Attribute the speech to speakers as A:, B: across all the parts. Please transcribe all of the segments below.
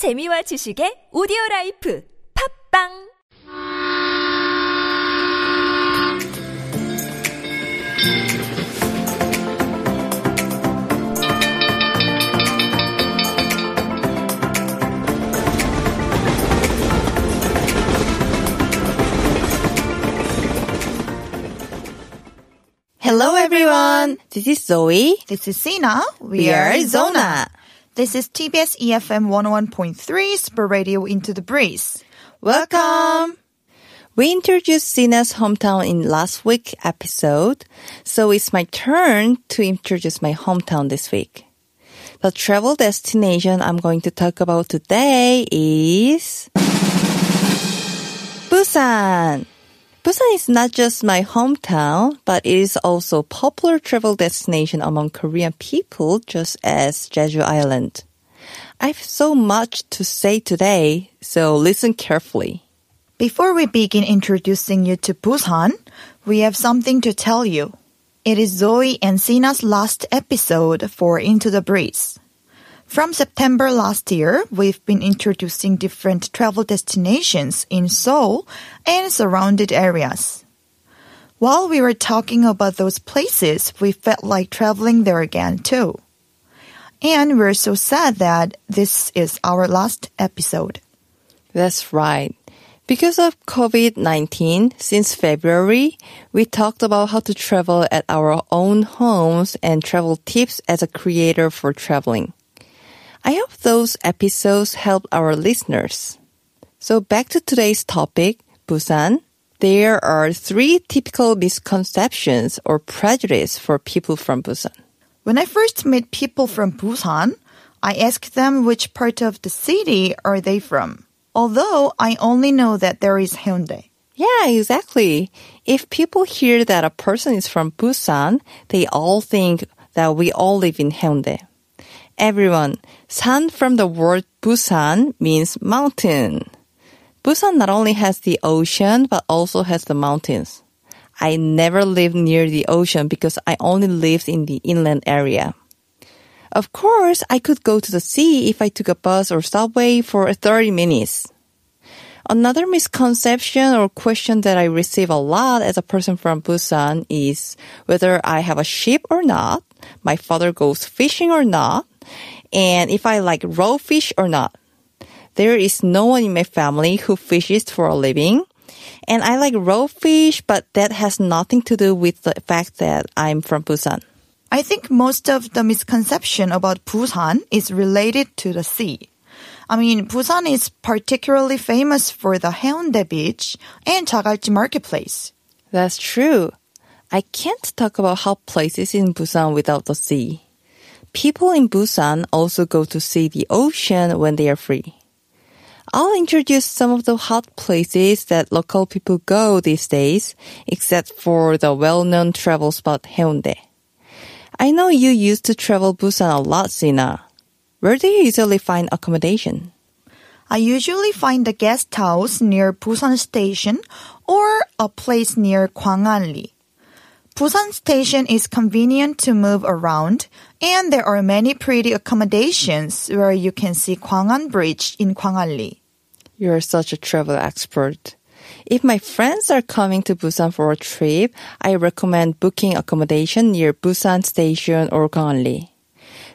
A: 재미와 지식의 오디오 라이프 팟빵
B: Hello everyone. This is Zoe.
C: This is Sina.
B: We, we are Zona.
C: This is TBS EFM 101.3 Super Radio Into the Breeze.
B: Welcome. We introduced Sina's hometown in last week episode, so it's my turn to introduce my hometown this week. The travel destination I'm going to talk about today is Busan. Busan is not just my hometown, but it is also a popular travel destination among Korean people, just as Jeju Island. I have so much to say today, so listen carefully.
C: Before we begin introducing you to Busan, we have something to tell you. It is Zoe and Sina's last episode for Into the Breeze. From September last year, we've been introducing different travel destinations in Seoul and surrounded areas. While we were talking about those places, we felt like traveling there again too. And we're so sad that this is our last episode.
B: That's right. Because of COVID-19, since February, we talked about how to travel at our own homes and travel tips as a creator for traveling. I hope those episodes help our listeners. So back to today's topic, Busan. There are three typical misconceptions or prejudice for people from Busan.
C: When I first met people from Busan, I asked them which part of the city are they from. Although I only know that there is Haeundae.
B: Yeah, exactly. If people hear that a person is from Busan, they all think that we all live in Haeundae. Everyone, san from the word Busan means mountain. Busan not only has the ocean, but also has the mountains. I never lived near the ocean because I only lived in the inland area. Of course, I could go to the sea if I took a bus or subway for 30 minutes. Another misconception or question that I receive a lot as a person from Busan is whether I have a ship or not, my father goes fishing or not, and if I like raw fish or not. There is no one in my family who fishes for a living. And I like raw fish, but that has nothing to do with the fact that I'm from Busan.
C: I think most of the misconception about Busan is related to the sea. I mean, Busan is particularly famous for the Haeundae Beach and Jagalchi Marketplace.
B: That's true. I can't talk about hot places in Busan without the sea. People in Busan also go to see the ocean when they are free. I'll introduce some of the hot places that local people go these days, except for the well-known travel spot Haeundae. I know you used to travel Busan a lot, Sina. Where do you usually find accommodation?
C: I usually find a guest house near Busan Station or a place near Gwanganli. Busan Station is convenient to move around, and there are many pretty accommodations where you can see Gwangan Bridge in Gwanganli.
B: You're such a travel expert. If my friends are coming to Busan for a trip, I recommend booking accommodation near Busan Station or Gwanganli.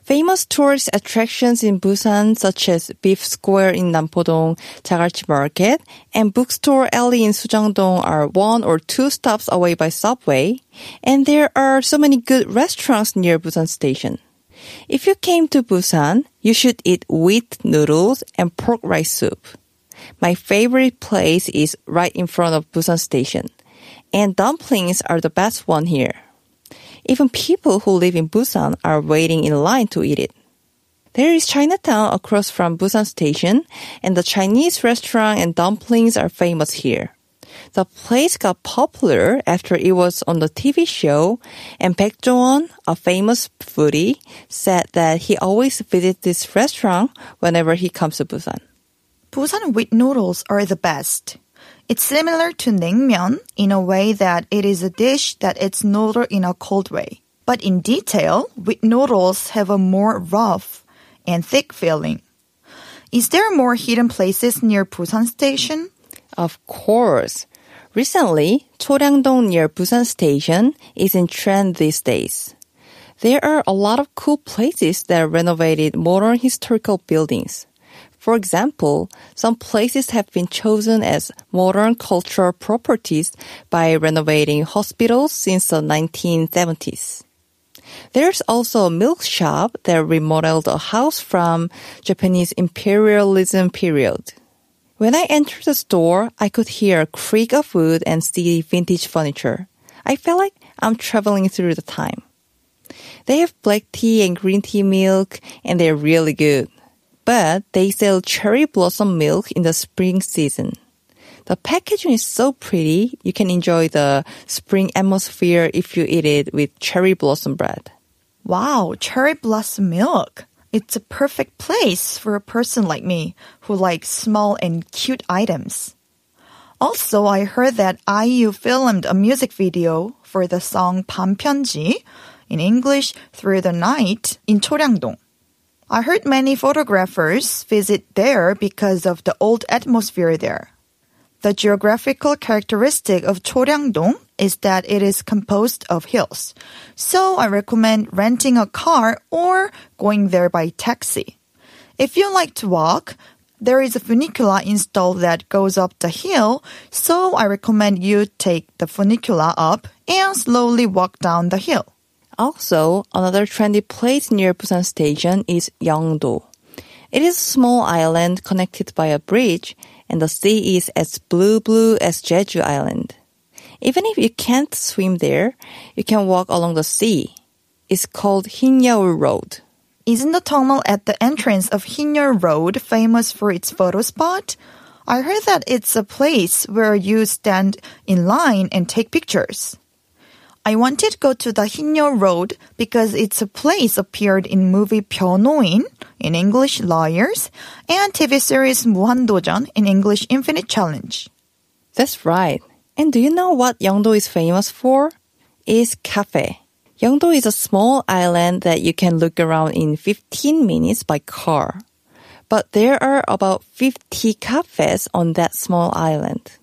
B: Famous tourist attractions in Busan such as BIFF Square in Nampodong, Jagalchi Market, and Bookstore Alley in Sujangdong are one or two stops away by subway, and there are so many good restaurants near Busan Station. If you came to Busan, you should eat wheat noodles and pork rice soup. My favorite place is right in front of Busan Station, and dumplings are the best one here. Even people who live in Busan are waiting in line to eat it. There is Chinatown across from Busan Station, and the Chinese restaurant and dumplings are famous here. The place got popular after it was on the TV show, and Baek Jong-won, a famous foodie, said that he always visits this restaurant whenever he comes to Busan.
C: Busan wheat noodles are the best. It's similar to naengmyeon in a way that it is a dish that it's noodled in a cold way. But in detail, wheat noodles have a more rough and thick feeling. Is there more hidden places near Busan Station?
B: Of course. Recently, Choryangdong near Busan Station is in trend these days. There are a lot of cool places that renovated modern historical buildings. For example, some places have been chosen as modern cultural properties by renovating hospitals since the 1970s. There's also a milk shop that remodeled a house from Japanese imperialism period. When I entered the store, I could hear a creak of wood and see vintage furniture. I felt like I'm traveling through the time. They have black tea and green tea milk, and they're really good But they sell cherry blossom milk in the spring season. The packaging is so pretty, you can enjoy the spring atmosphere if you eat it with cherry blossom bread.
C: Wow, cherry blossom milk. It's a perfect place for a person like me who likes small and cute items. Also, I heard that IU filmed a music video for the song 밤편지, in English Through the Night, in Choryangdong. I heard many photographers visit there because of the old atmosphere there. The geographical characteristic of Choryangdong is that it is composed of hills. So I recommend renting a car or going there by taxi. If you like to walk, there is a funicular installed that goes up the hill, so I recommend you take the funicular up and slowly walk down the hill.
B: Also, another trendy place near Busan Station is Yeongdo. It is a small island connected by a bridge, and the sea is as blue blue as Jeju Island. Even if you can't swim there, you can walk along the sea. It's called Hinyeol Road.
C: Isn't the tunnel at the entrance of Hinyeol Road famous for its photo spot? I heard that it's a place where you stand in line and take pictures. I wanted to go to the Hinyo Road because it's a place appeared in movie Byeonhoin in English Lawyers and TV series Muhan Dojeon in English Infinite Challenge.
B: That's right. And do you know what Yeongdo is famous for? Is cafe. Yeongdo is a small island that you can look around in 15 minutes by car. But there are about 50 cafes on that small island.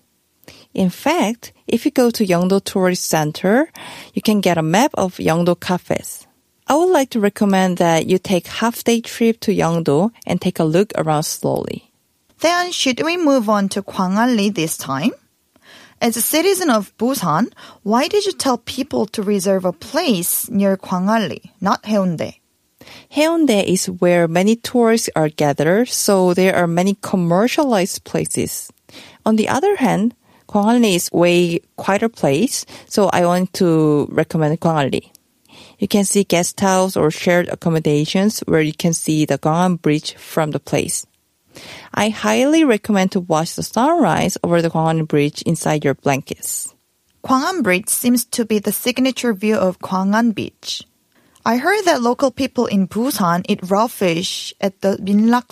B: In fact, if you go to Yeongdo Tourist Center, you can get a map of Yeongdo cafes. I would like to recommend that you take half day trip to Yeongdo and take a look around slowly.
C: Then should we move on to Gwangalli this time? As a citizen of Busan, why did you tell people to reserve a place near Gwangalli, not Haeundae?
B: Haeundae is where many tourists are gathered, so there are many commercialized places. On the other hand, Gwangalli is way quieter place, so I want to recommend Gwangalli. You can see guest house or shared accommodations where you can see the Gwangan Bridge from the place. I highly recommend to watch the sunrise over the Gwangan Bridge inside your blankets.
C: Gwangan Bridge seems to be the signature view of Gwangan Beach. I heard that local people in Busan eat raw fish at the Minlak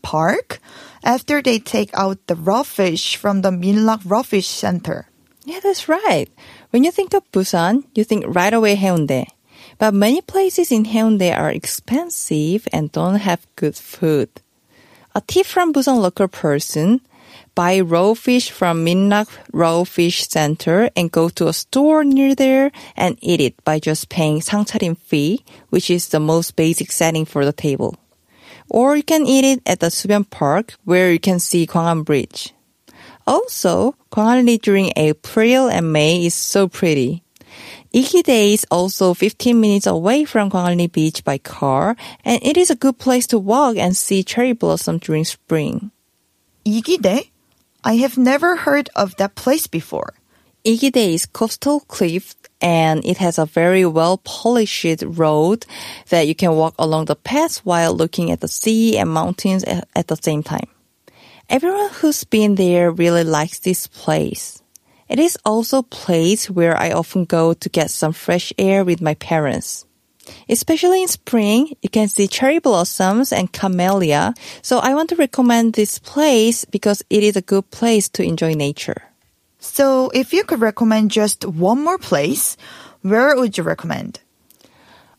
C: Park after they take out the raw fish from the Minlak Raw Fish Center.
B: Yeah, that's right. When you think of Busan, you think right away Haeundae. But many places in Haeundae are expensive and don't have good food. A tip from Busan local person, buy raw fish from Minlak Raw Fish Center and go to a store near there and eat it by just paying 상차림 fee, which is the most basic setting for the table. Or you can eat it at the Subian Park where you can see Gwangan Bridge. Also, Gwangalli during April and May is so pretty. Igidae is also 15 minutes away from Gwangalli Beach by car, and it is a good place to walk and see cherry blossom during spring.
C: Igidae? I have never heard of that place before.
B: Igidae is coastal cliff and it has a very well polished road that you can walk along the path while looking at the sea and mountains at, at the same time. Everyone who's been there really likes this place. It is also a place where I often go to get some fresh air with my parents. Especially in spring, you can see cherry blossoms and camellia, so I want to recommend this place because it is a good place to enjoy nature.
C: So if you could recommend just one more place, where would you recommend?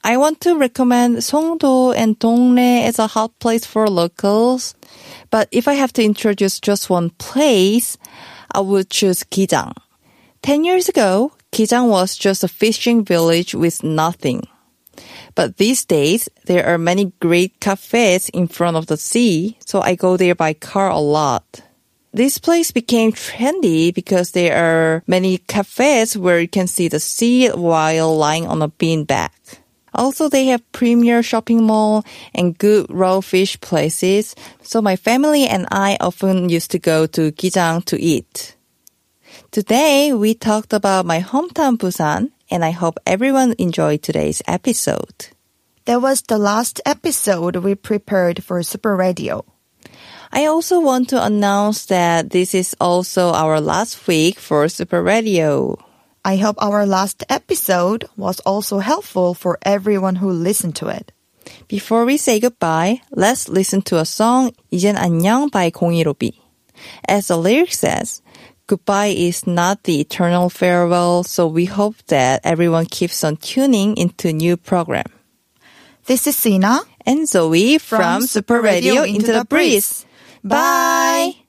B: I want to recommend Songdo and Dongnae as a hot place for locals. But if I have to introduce just one place, I would choose Gijang. Ten years ago, Gijang was just a fishing village with nothing. But these days, there are many great cafes in front of the sea, so I go there by car a lot. This place became trendy because there are many cafes where you can see the sea while lying on a beanbag. Also, they have premier shopping mall and good raw fish places, so my family and I often used to go to Gijang to eat. Today, we talked about my hometown Busan, and I hope everyone enjoyed today's episode.
C: That was the last episode we prepared for Super Radio.
B: I also want to announce that this is also our last week for Super Radio.
C: I hope our last episode was also helpful for everyone who listened to it.
B: Before we say goodbye, let's listen to a song, 이젠 안녕 by 015B. As the lyric says, goodbye is not the eternal farewell, so we hope that everyone keeps on tuning into new program.
C: This is Sina
B: And Zoe from, Super Radio Into the Breeze. Bye!